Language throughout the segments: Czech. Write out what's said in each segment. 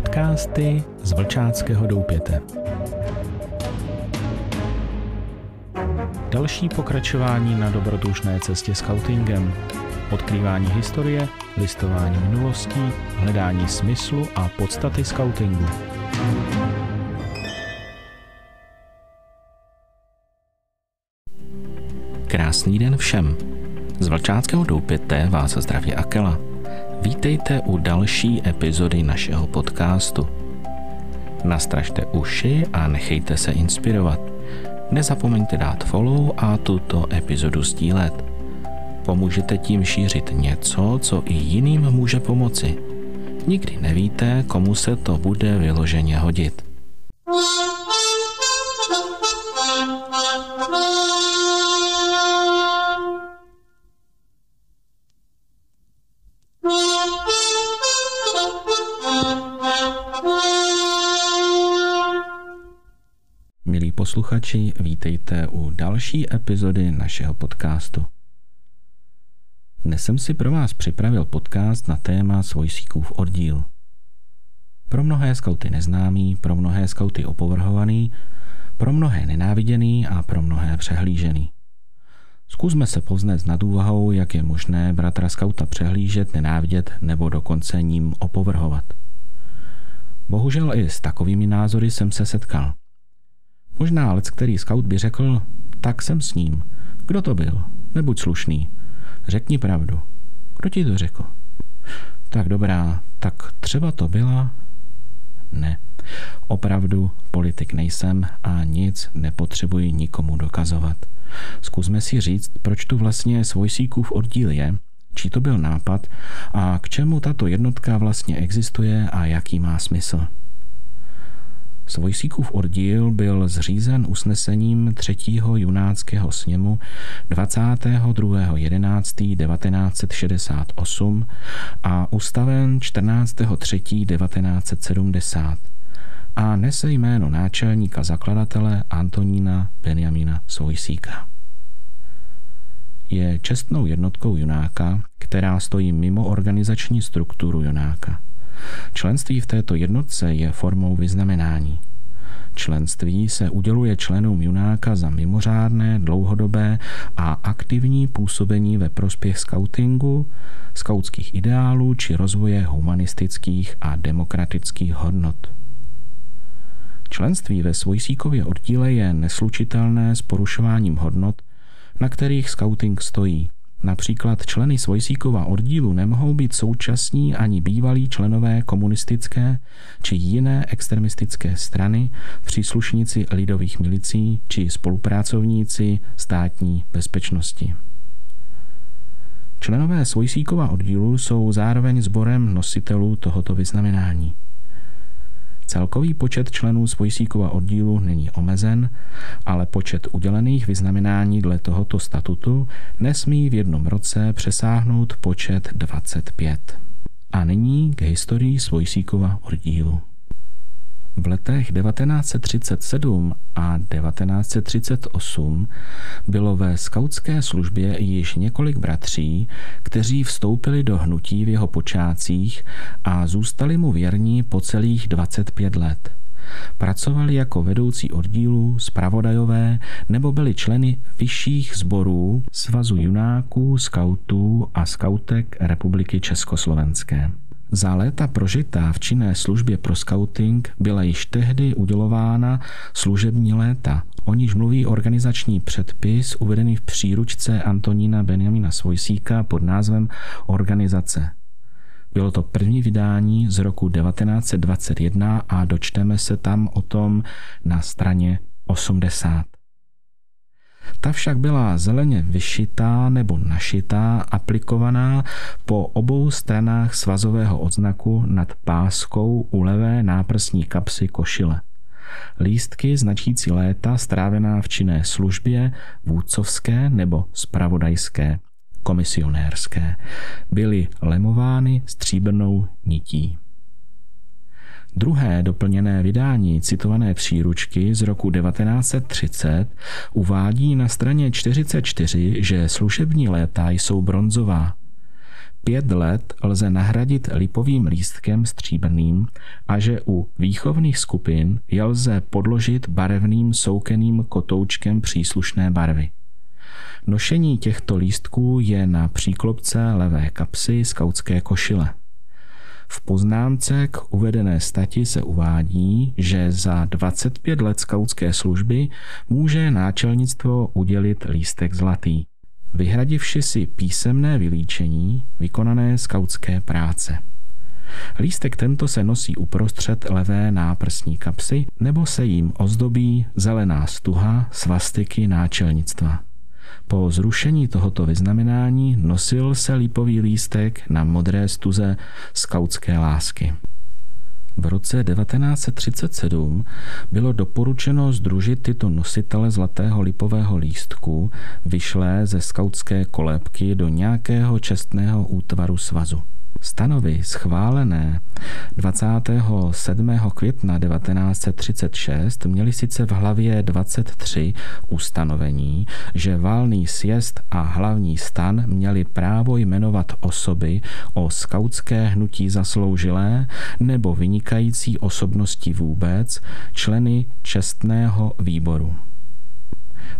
Podcasty z Vlčáckého doupěte. Další pokračování na dobrodružné cestě scoutingem. Odkrývání historie, listování minulostí, hledání smyslu a podstaty scoutingu. Krásný den všem. Z Vlčáckého doupěte vás zdraví Akela. Vítejte u další epizody našeho podcastu. Nastražte uši a nechejte se inspirovat. Nezapomeňte dát follow a tuto epizodu sdílet. Pomůžete tím šířit něco, co i jiným může pomoci. Nikdy nevíte, komu se to bude vyloženě hodit. Posluchači, vítejte u další epizody našeho podcastu. Dnes jsem si pro vás připravil podcast na téma svojsíkův oddíl. Pro mnohé skauty neznámý, pro mnohé skauty opovrhovaný, pro mnohé nenáviděný a pro mnohé přehlížený. Zkusme se povznést nad úvahou, jak je možné bratra skauta přehlížet, nenávidět nebo dokonce ním opovrhovat. Bohužel i s takovými názory jsem se setkal. Možná lec, který scout by řekl, tak jsem s ním. Kdo to byl? Nebuď slušný. Řekni pravdu. Kdo ti to řekl? Tak dobrá, tak třeba to byla... Ne. Opravdu politik nejsem a nic nepotřebuji nikomu dokazovat. Zkusme si říct, proč tu vlastně svojsíkův oddíl je, čí to byl nápad a k čemu tato jednotka vlastně existuje a jaký má smysl. Svojsíkův oddíl byl zřízen usnesením 3. junáckého sněmu 22.11.1968 a ustaven 14.3.1970 a nese jméno náčelníka zakladatele Antonína Benjamina Svojsíka. Je čestnou jednotkou junáka, která stojí mimo organizační strukturu junáka. Členství v této jednotce je formou vyznamenání. Členství se uděluje členům junáka za mimořádné, dlouhodobé a aktivní působení ve prospěch skautingu, skautských ideálů či rozvoje humanistických a demokratických hodnot. Členství ve Svojsíkově oddíle je neslučitelné s porušováním hodnot, na kterých skauting stojí – Například členy Svojsíkova oddílu nemohou být současní ani bývalí členové komunistické či jiné extremistické strany, příslušníci lidových milicí či spolupracovníci státní bezpečnosti. Členové Svojsíkova oddílu jsou zároveň sborem nositelů tohoto vyznamenání. Celkový počet členů Svojsíkova oddílu není omezen, ale počet udělených vyznamenání dle tohoto statutu nesmí v jednom roce přesáhnout počet 25. A nyní k historii Svojsíkova oddílu. V letech 1937 a 1938 bylo ve skautské službě již několik bratří, kteří vstoupili do hnutí v jeho počátcích a zůstali mu věrní po celých 25 let. Pracovali jako vedoucí oddílů, zpravodajové nebo byli členy vyšších sborů Svazu junáků, skautů a skautek Republiky Československé. Za léta prožitá v činné službě pro scouting byla již tehdy udělována služební léta, o níž mluví organizační předpis uvedený v příručce Antonína Benjamina Svojsíka pod názvem Organizace. Bylo to první vydání z roku 1921 a dočteme se tam o tom na straně 80. Ta však byla zeleně vyšitá nebo našitá, aplikovaná po obou stranách svazového odznaku nad páskou u levé náprsní kapsy košile. Lístky značící léta strávená v činné službě, vůdcovské nebo spravodajské, komisionérské, byly lemovány stříbrnou nití. Druhé doplněné vydání citované příručky z roku 1930 uvádí na straně 44, že služební léta jsou bronzová. pět let lze nahradit lipovým lístkem stříbrným a že u výchovných skupin je lze podložit barevným soukeným kotoučkem příslušné barvy. Nošení těchto lístků je na příklopce levé kapsy skautské košile. V poznámce k uvedené stati se uvádí, že za 25 let skautské služby může náčelnictvo udělit lístek zlatý, vyhradivši si písemné vylíčení vykonané skautské práce. Lístek tento se nosí uprostřed levé náprsní kapsy nebo se jim ozdobí zelená stuha svastiky náčelnictva. Po zrušení tohoto vyznamenání nosil se lípový lístek na modré stuze skautské lásky. V roce 1937 bylo doporučeno združit tyto nositele zlatého lipového lístku vyšlé ze skautské kolébky do nějakého čestného útvaru svazu. Stanovy schválené 27. května 1936 měly sice v hlavě 23 ustanovení, že válný sjezd a hlavní stan měli právo jmenovat osoby o skautské hnutí zasloužilé nebo vynikající osobnosti vůbec, členy čestného výboru.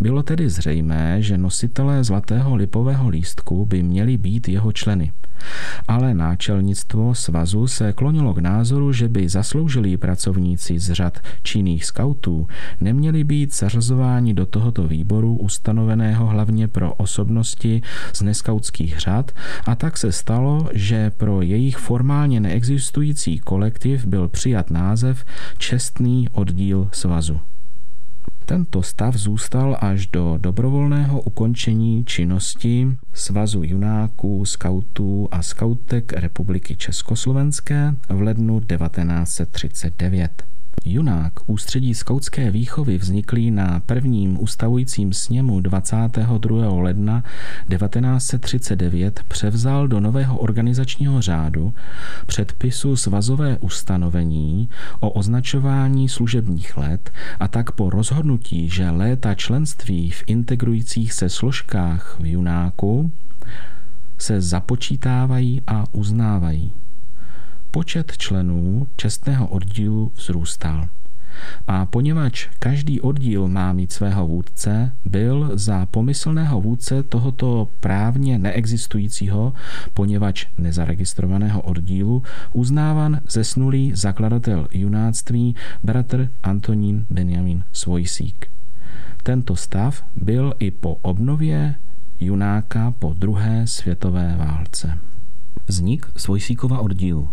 Bylo tedy zřejmé, že nositelé zlatého lipového lístku by měli být jeho členy. Ale náčelnictvo svazu se klonilo k názoru, že by zasloužilí pracovníci z řad činných skautů neměli být zařazováni do tohoto výboru ustanoveného hlavně pro osobnosti z neskautských řad a tak se stalo, že pro jejich formálně neexistující kolektiv byl přijat název Čestný oddíl svazu. Tento stav zůstal až do dobrovolného ukončení činnosti Svazu junáků, skautů a skautek Republiky Československé v lednu 1939. Junák ústředí skautské výchovy vzniklý na prvním ustavujícím sněmu 22. ledna 1939 převzal do nového organizačního řádu předpisu svazové ustanovení o označování služebních let a tak po rozhodnutí, že léta členství v integrujících se složkách v Junáku se započítávají a uznávají počet členů čestného oddílu vzrůstal. A poněvadž každý oddíl má mít svého vůdce, byl za pomyslného vůdce tohoto právně neexistujícího, poněvadž nezaregistrovaného oddílu, uznávan zesnulý zakladatel junáctví bratr Antonín Benjamin Svojsík. Tento stav byl i po obnově junáka po druhé světové válce. Vznik Svojsíkova oddílu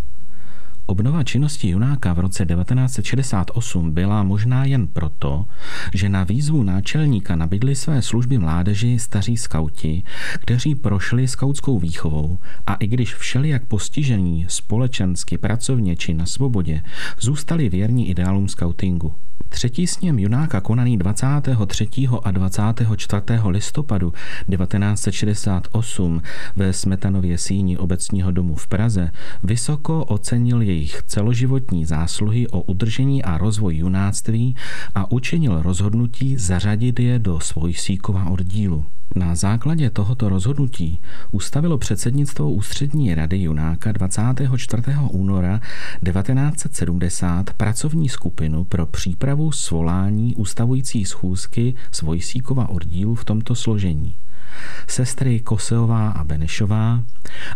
Obnova činnosti Junáka v roce 1968 byla možná jen proto, že na výzvu náčelníka nabídli své služby mládeži staří skauti, kteří prošli skautskou výchovou a i když všelijak postižení společensky, pracovně či na svobodě, zůstali věrní ideálům skautingu. Třetí sněm Junáka konaný 23. a 24. listopadu 1968 ve Smetanově síni obecního domu v Praze vysoko ocenil jejich celoživotní zásluhy o udržení a rozvoj junáctví a učinil rozhodnutí zařadit je do svojsíkova oddílu. Na základě tohoto rozhodnutí ustavilo předsednictvo Ústřední rady Junáka 24. února 1970 pracovní skupinu pro přípravu svolání ustavující schůzky Svojsíkova oddílu v tomto složení. Sestry Koseová a Benešová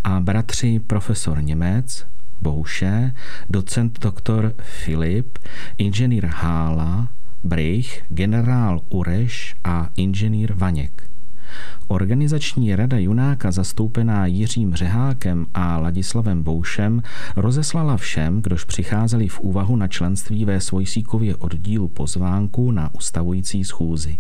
a bratři profesor Němec, Bouše, docent doktor Filip, inženýr Hála, Brich, generál Ureš a inženýr Vaněk. Organizační rada Junáka zastoupená Jiřím Řehákem a Ladislavem Boušem rozeslala všem, kdož přicházeli v úvahu na členství ve Svojsíkově oddílu pozvánku na ustavující schůzi.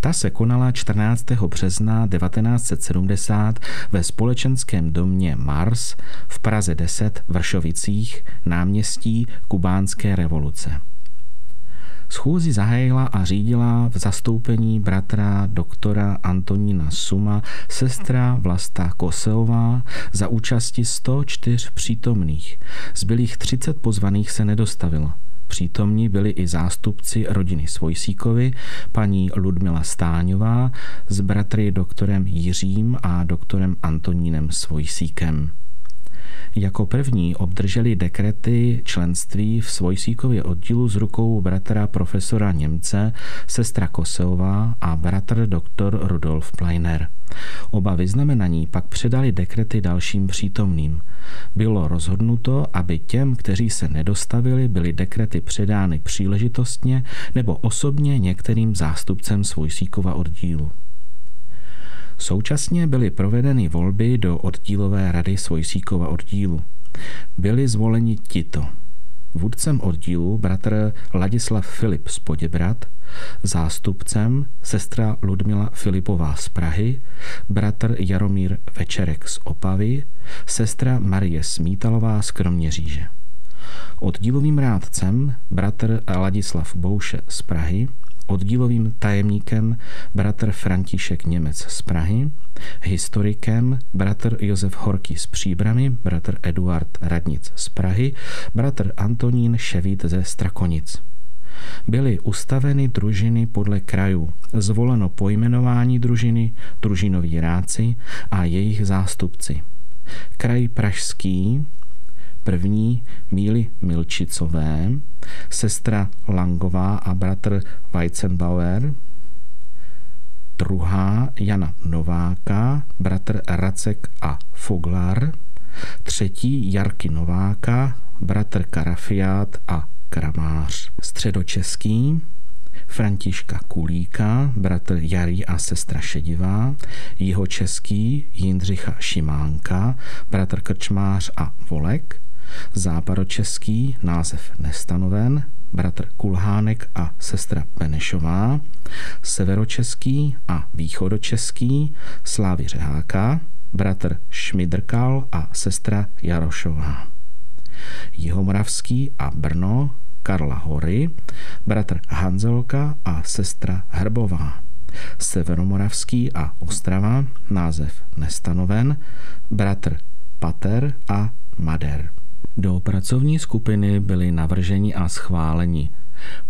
Ta se konala 14. března 1970 ve společenském domě Mars v Praze 10 v Vršovicích, náměstí kubánské revoluce. Schůzi zahájila a řídila v zastoupení bratra doktora Antonína Suma sestra Vlasta Koseová za účasti 104 přítomných. Zbylých 30 pozvaných se nedostavilo. Přítomní byli i zástupci rodiny Svojsíkovi, paní Ludmila Stáňová s bratry doktorem Jiřím a doktorem Antonínem Svojsíkem. Jako první obdrželi dekrety členství v Svojsíkově oddílu z rukou bratra profesora Němce, sestra Koseová a bratr doktor Rudolf Pleiner. Oba vyznamenaní pak předali dekrety dalším přítomným. Bylo rozhodnuto, aby těm, kteří se nedostavili, byly dekrety předány příležitostně nebo osobně některým zástupcem Svojsíkova oddílu. Současně byly provedeny volby do oddílové rady Svojsíkova oddílu. Byli zvoleni tito. Vůdcem oddílu bratr Ladislav Filip z Poděbrat, zástupcem sestra Ludmila Filipová z Prahy, bratr Jaromír Večerek z Opavy, sestra Marie Smítalová z Kroměříže. Oddílovým rádcem bratr Ladislav Bouše z Prahy, oddílovým tajemníkem bratr František Němec z Prahy, historikem bratr Josef Horký z Příbramy, bratr Eduard Radnic z Prahy, bratr Antonín Ševít ze Strakonic. Byly ustaveny družiny podle krajů, zvoleno pojmenování družiny, družinoví ráci a jejich zástupci. Kraj Pražský První Míly Milčicové, sestra Langová a bratr Weizenbauer. Druhá Jana Nováka, bratr Racek a Foglar. Třetí Jarky Nováka, bratr Karafiát a Kramář. Středočeský Františka Kulíka, bratr Jarý a sestra Šedivá, jeho český Jindřicha Šimánka, bratr Krčmář a Volek, západočeský název nestanoven, bratr Kulhánek a sestra Benešová, severočeský a východočeský Slávy Řeháka, bratr Šmidrkal a sestra Jarošová. Jihomoravský a Brno Karla Hory, bratr Hanzelka a sestra Hrbová. Severomoravský a Ostrava, název nestanoven, bratr Pater a Mader. Do pracovní skupiny byli navrženi a schváleni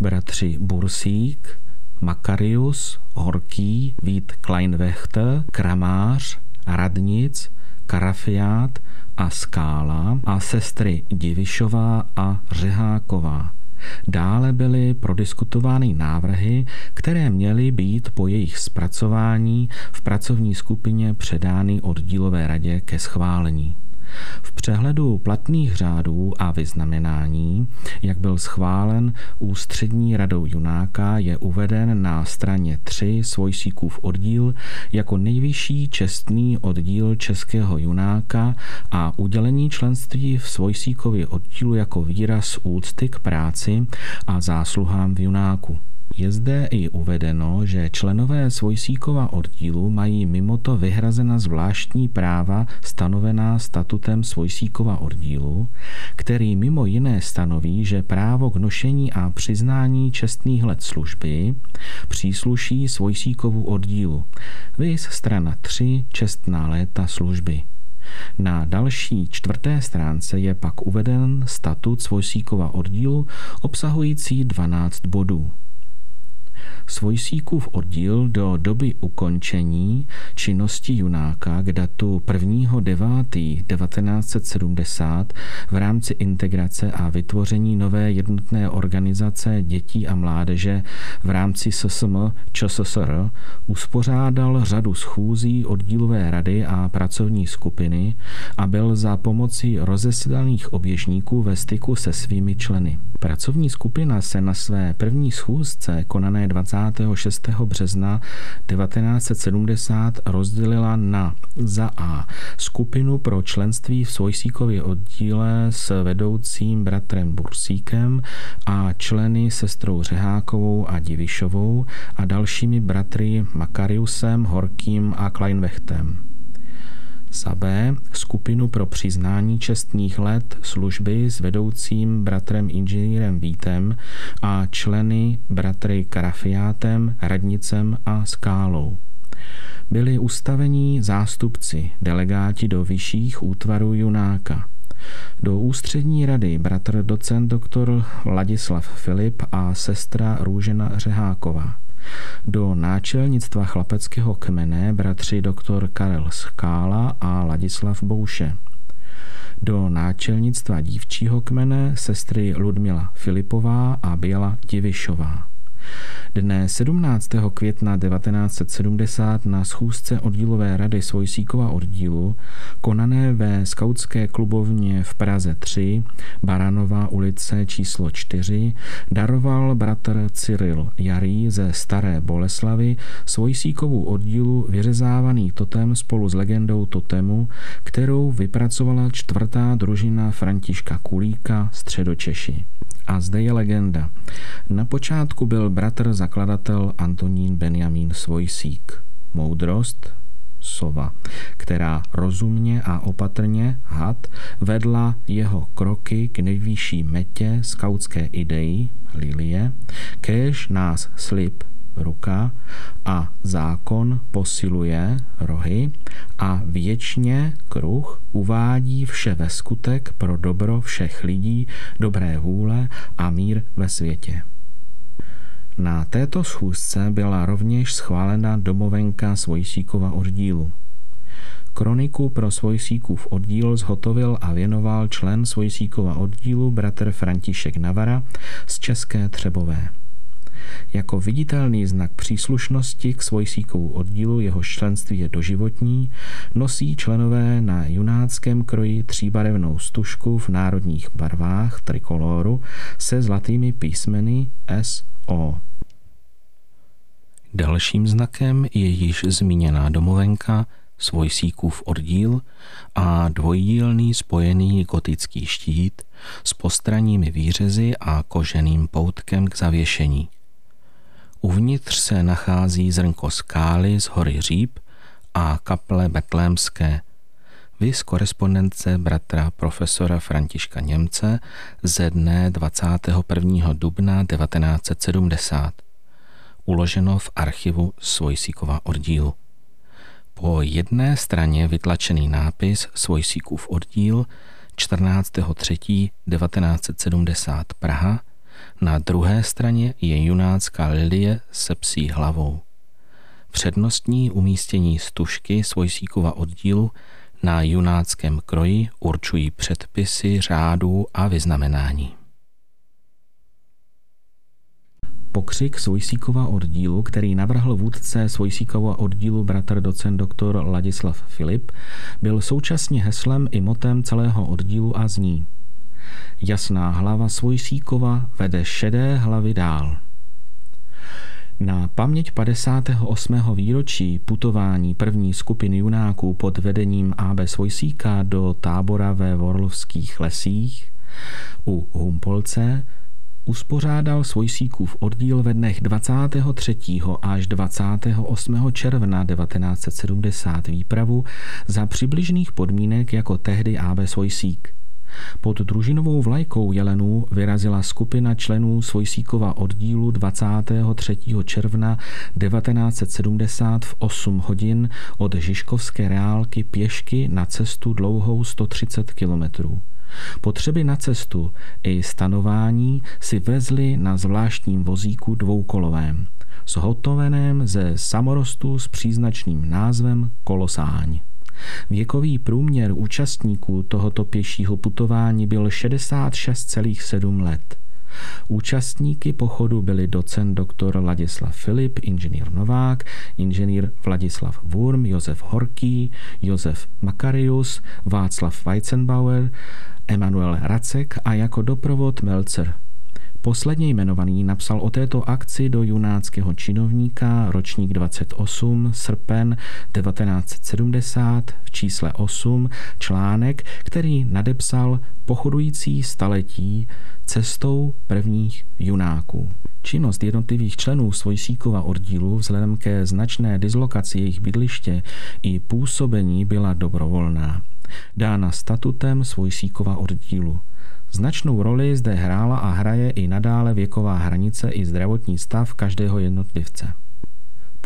bratři Bursík, Makarius, Horký, Vít Kleinwechter, Kramář, Radnic, Karafiát a Skála a sestry Divišová a Řeháková. Dále byly prodiskutovány návrhy, které měly být po jejich zpracování v pracovní skupině předány oddílové radě ke schválení. V přehledu platných řádů a vyznamenání, jak byl schválen ústřední radou Junáka, je uveden na straně 3 Svojsíkův oddíl jako nejvyšší čestný oddíl Českého Junáka a udělení členství v Svojsíkově oddílu jako výraz úcty k práci a zásluhám v Junáku. Je zde i uvedeno, že členové Svojsíkova oddílu mají mimo to vyhrazena zvláštní práva stanovená statutem Svojsíkova oddílu, který mimo jiné stanoví, že právo k nošení a přiznání čestných let služby přísluší Svojsíkovu oddílu. Vys strana 3 čestná léta služby. Na další čtvrté stránce je pak uveden statut Svojsíkova oddílu obsahující 12 bodů. Svojsíkův oddíl do doby ukončení činnosti Junáka k datu 1.9.1970 v rámci integrace a vytvoření nové jednotné organizace dětí a mládeže v rámci SSM ČSSR uspořádal řadu schůzí oddílové rady a pracovní skupiny a byl za pomocí rozesílaných oběžníků ve styku se svými členy. Pracovní skupina se na své první schůzce konané 26. března 1970 rozdělila na za A skupinu pro členství v Svojsíkově oddíle s vedoucím bratrem Bursíkem a členy sestrou Řehákovou a Divišovou a dalšími bratry Makariusem, Horkým a Kleinvechtem. Za B skupinu pro přiznání čestných let služby s vedoucím bratrem inženýrem Vítem a členy bratry Karafiátem, Radnicem a Skálou. Byli ustavení zástupci, delegáti do vyšších útvarů Junáka. Do ústřední rady bratr docent doktor Ladislav Filip a sestra Růžena Řeháková. Do náčelnictva chlapeckého kmene bratři doktor Karel Skála a Ladislav Bouše. Do náčelnictva dívčího kmene sestry Ludmila Filipová a Běla Divišová. Dne 17. května 1970 na schůzce oddílové rady Svojsíkova oddílu, konané ve skautské klubovně v Praze 3, Baranová ulice číslo 4, daroval bratr Cyril Jarý ze Staré Boleslavy Svojsíkovu oddílu vyřezávaný totem spolu s legendou totemu, kterou vypracovala čtvrtá družina Františka Kulíka Středočeši. A zde je legenda. Na počátku byl bratr zakladatel Antonín Benjamín Svojsík. Moudrost, sova, která rozumně a opatrně, had, vedla jeho kroky k nejvyšší metě skautské idei, lilie, kéž nás slib ruka a zákon posiluje rohy a věčně kruh uvádí vše ve skutek pro dobro všech lidí, dobré vůle a mír ve světě. Na této schůzce byla rovněž schválena domovenka Svojsíkova oddílu. Kroniku pro Svojsíkův oddíl zhotovil a věnoval člen Svojsíkova oddílu bratr František Navara z České Třebové. Jako viditelný znak příslušnosti k svojsíkovu oddílu jeho členství je doživotní, nosí členové na junáckém kroji tříbarevnou stužku v národních barvách trikoloru se zlatými písmeny S O. Dalším znakem je již zmíněná domovenka, svojsíkův oddíl a dvojdílný spojený gotický štít s postranními výřezy a koženým poutkem k zavěšení. Uvnitř se nachází zrnko skály z hory Říp a kaple betlémské, Vys korespondence bratra profesora Františka Němce ze dne 21. dubna 1970. Uloženo v archivu Svojsíkova oddílu. Po jedné straně vytlačený nápis Svojsíkův oddíl 14.3.1970 Praha na druhé straně je junácká lilie se psí hlavou. Přednostní umístění stužky svojsíkova oddílu na junáckém kroji určují předpisy, řádů a vyznamenání. Pokřik Svojsíkova oddílu, který navrhl vůdce Svojsíkova oddílu bratr docent doktor Ladislav Filip, byl současně heslem i motem celého oddílu a zní Jasná hlava Svojsíkova vede šedé hlavy dál. Na paměť 58. výročí putování první skupiny junáků pod vedením AB Svojsíka do tábora ve Vorlovských lesích u Humpolce uspořádal Svojsíkův oddíl ve dnech 23. až 28. června 1970 výpravu za přibližných podmínek jako tehdy AB Svojsík. Pod družinovou vlajkou jelenů vyrazila skupina členů Svojsíkova oddílu 23. června 1970 v 8 hodin od Žižkovské reálky pěšky na cestu dlouhou 130 kilometrů. Potřeby na cestu i stanování si vezli na zvláštním vozíku dvoukolovém, zhotoveném ze samorostu s příznačným názvem Kolosáň. Věkový průměr účastníků tohoto pěšího putování byl 66,7 let. Účastníky pochodu byli docent doktor Ladislav Filip, inženýr Novák, inženýr Vladislav Wurm, Josef Horký, Josef Makarius, Václav Weizenbauer, Emanuel Racek a jako doprovod Melcer Posledně jmenovaný napsal o této akci do junáckého činovníka ročník 28, srpen 1970 v čísle 8 článek, který nadepsal pochodující staletí cestou prvních junáků. Činnost jednotlivých členů Svojsíkova oddílu vzhledem ke značné dislokaci jejich bydliště i působení byla dobrovolná. Dána statutem Svojsíkova oddílu. Značnou roli zde hrála a hraje i nadále věková hranice i zdravotní stav každého jednotlivce.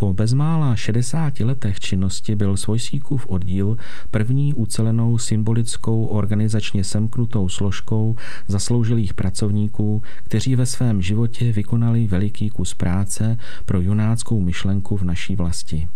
Po bezmála 60 letech činnosti byl Svojsíkův oddíl první ucelenou symbolickou organizačně semknutou složkou zasloužilých pracovníků, kteří ve svém životě vykonali veliký kus práce pro junáckou myšlenku v naší vlasti.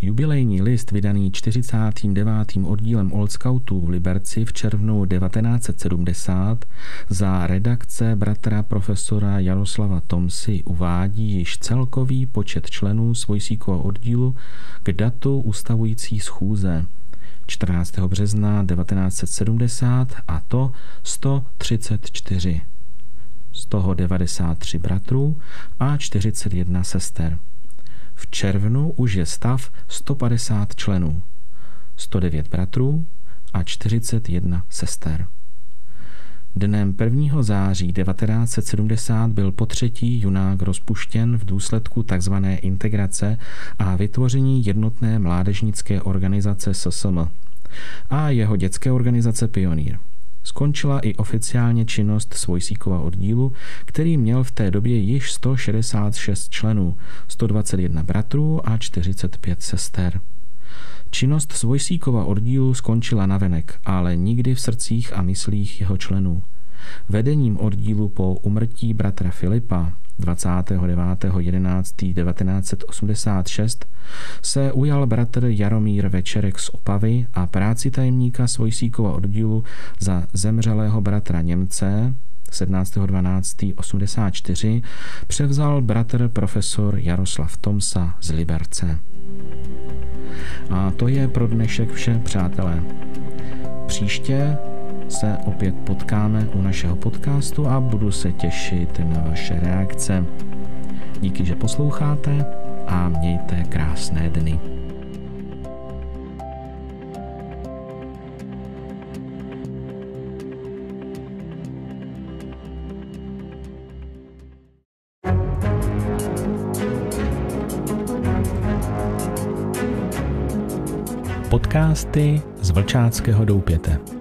Jubilejní list vydaný 49. oddílem Old Scoutů v Liberci v červnu 1970 za redakce bratra profesora Jaroslava Tomsy uvádí již celkový počet členů svojsíkového oddílu k datu ustavující schůze 14. března 1970 a to 134. Z toho 93 bratrů a 41 sester. V červnu už je stav 150 členů, 109 bratrů a 41 sester. Dnem 1. září 1970 byl po třetí junák rozpuštěn v důsledku tzv. integrace a vytvoření jednotné mládežnické organizace SSM a jeho dětské organizace Pionýr. Skončila i oficiálně činnost Svojsíkova oddílu, který měl v té době již 166 členů, 121 bratrů a 45 sester. Činnost Svojsíkova oddílu skončila navenek, ale nikdy v srdcích a myslích jeho členů. Vedením oddílu po umrtí bratra Filipa 29.11.1986 se ujal bratr Jaromír Večerek z Opavy a práci tajemníka Svojsíkova oddílu za zemřelého bratra Němce 17.12.84 převzal bratr profesor Jaroslav Tomsa z Liberce. A to je pro dnešek vše, přátelé. Příště se opět potkáme u našeho podcastu a budu se těšit na vaše reakce. Díky, že posloucháte a mějte krásné dny. Podcasty z Vlčáckého doupěte.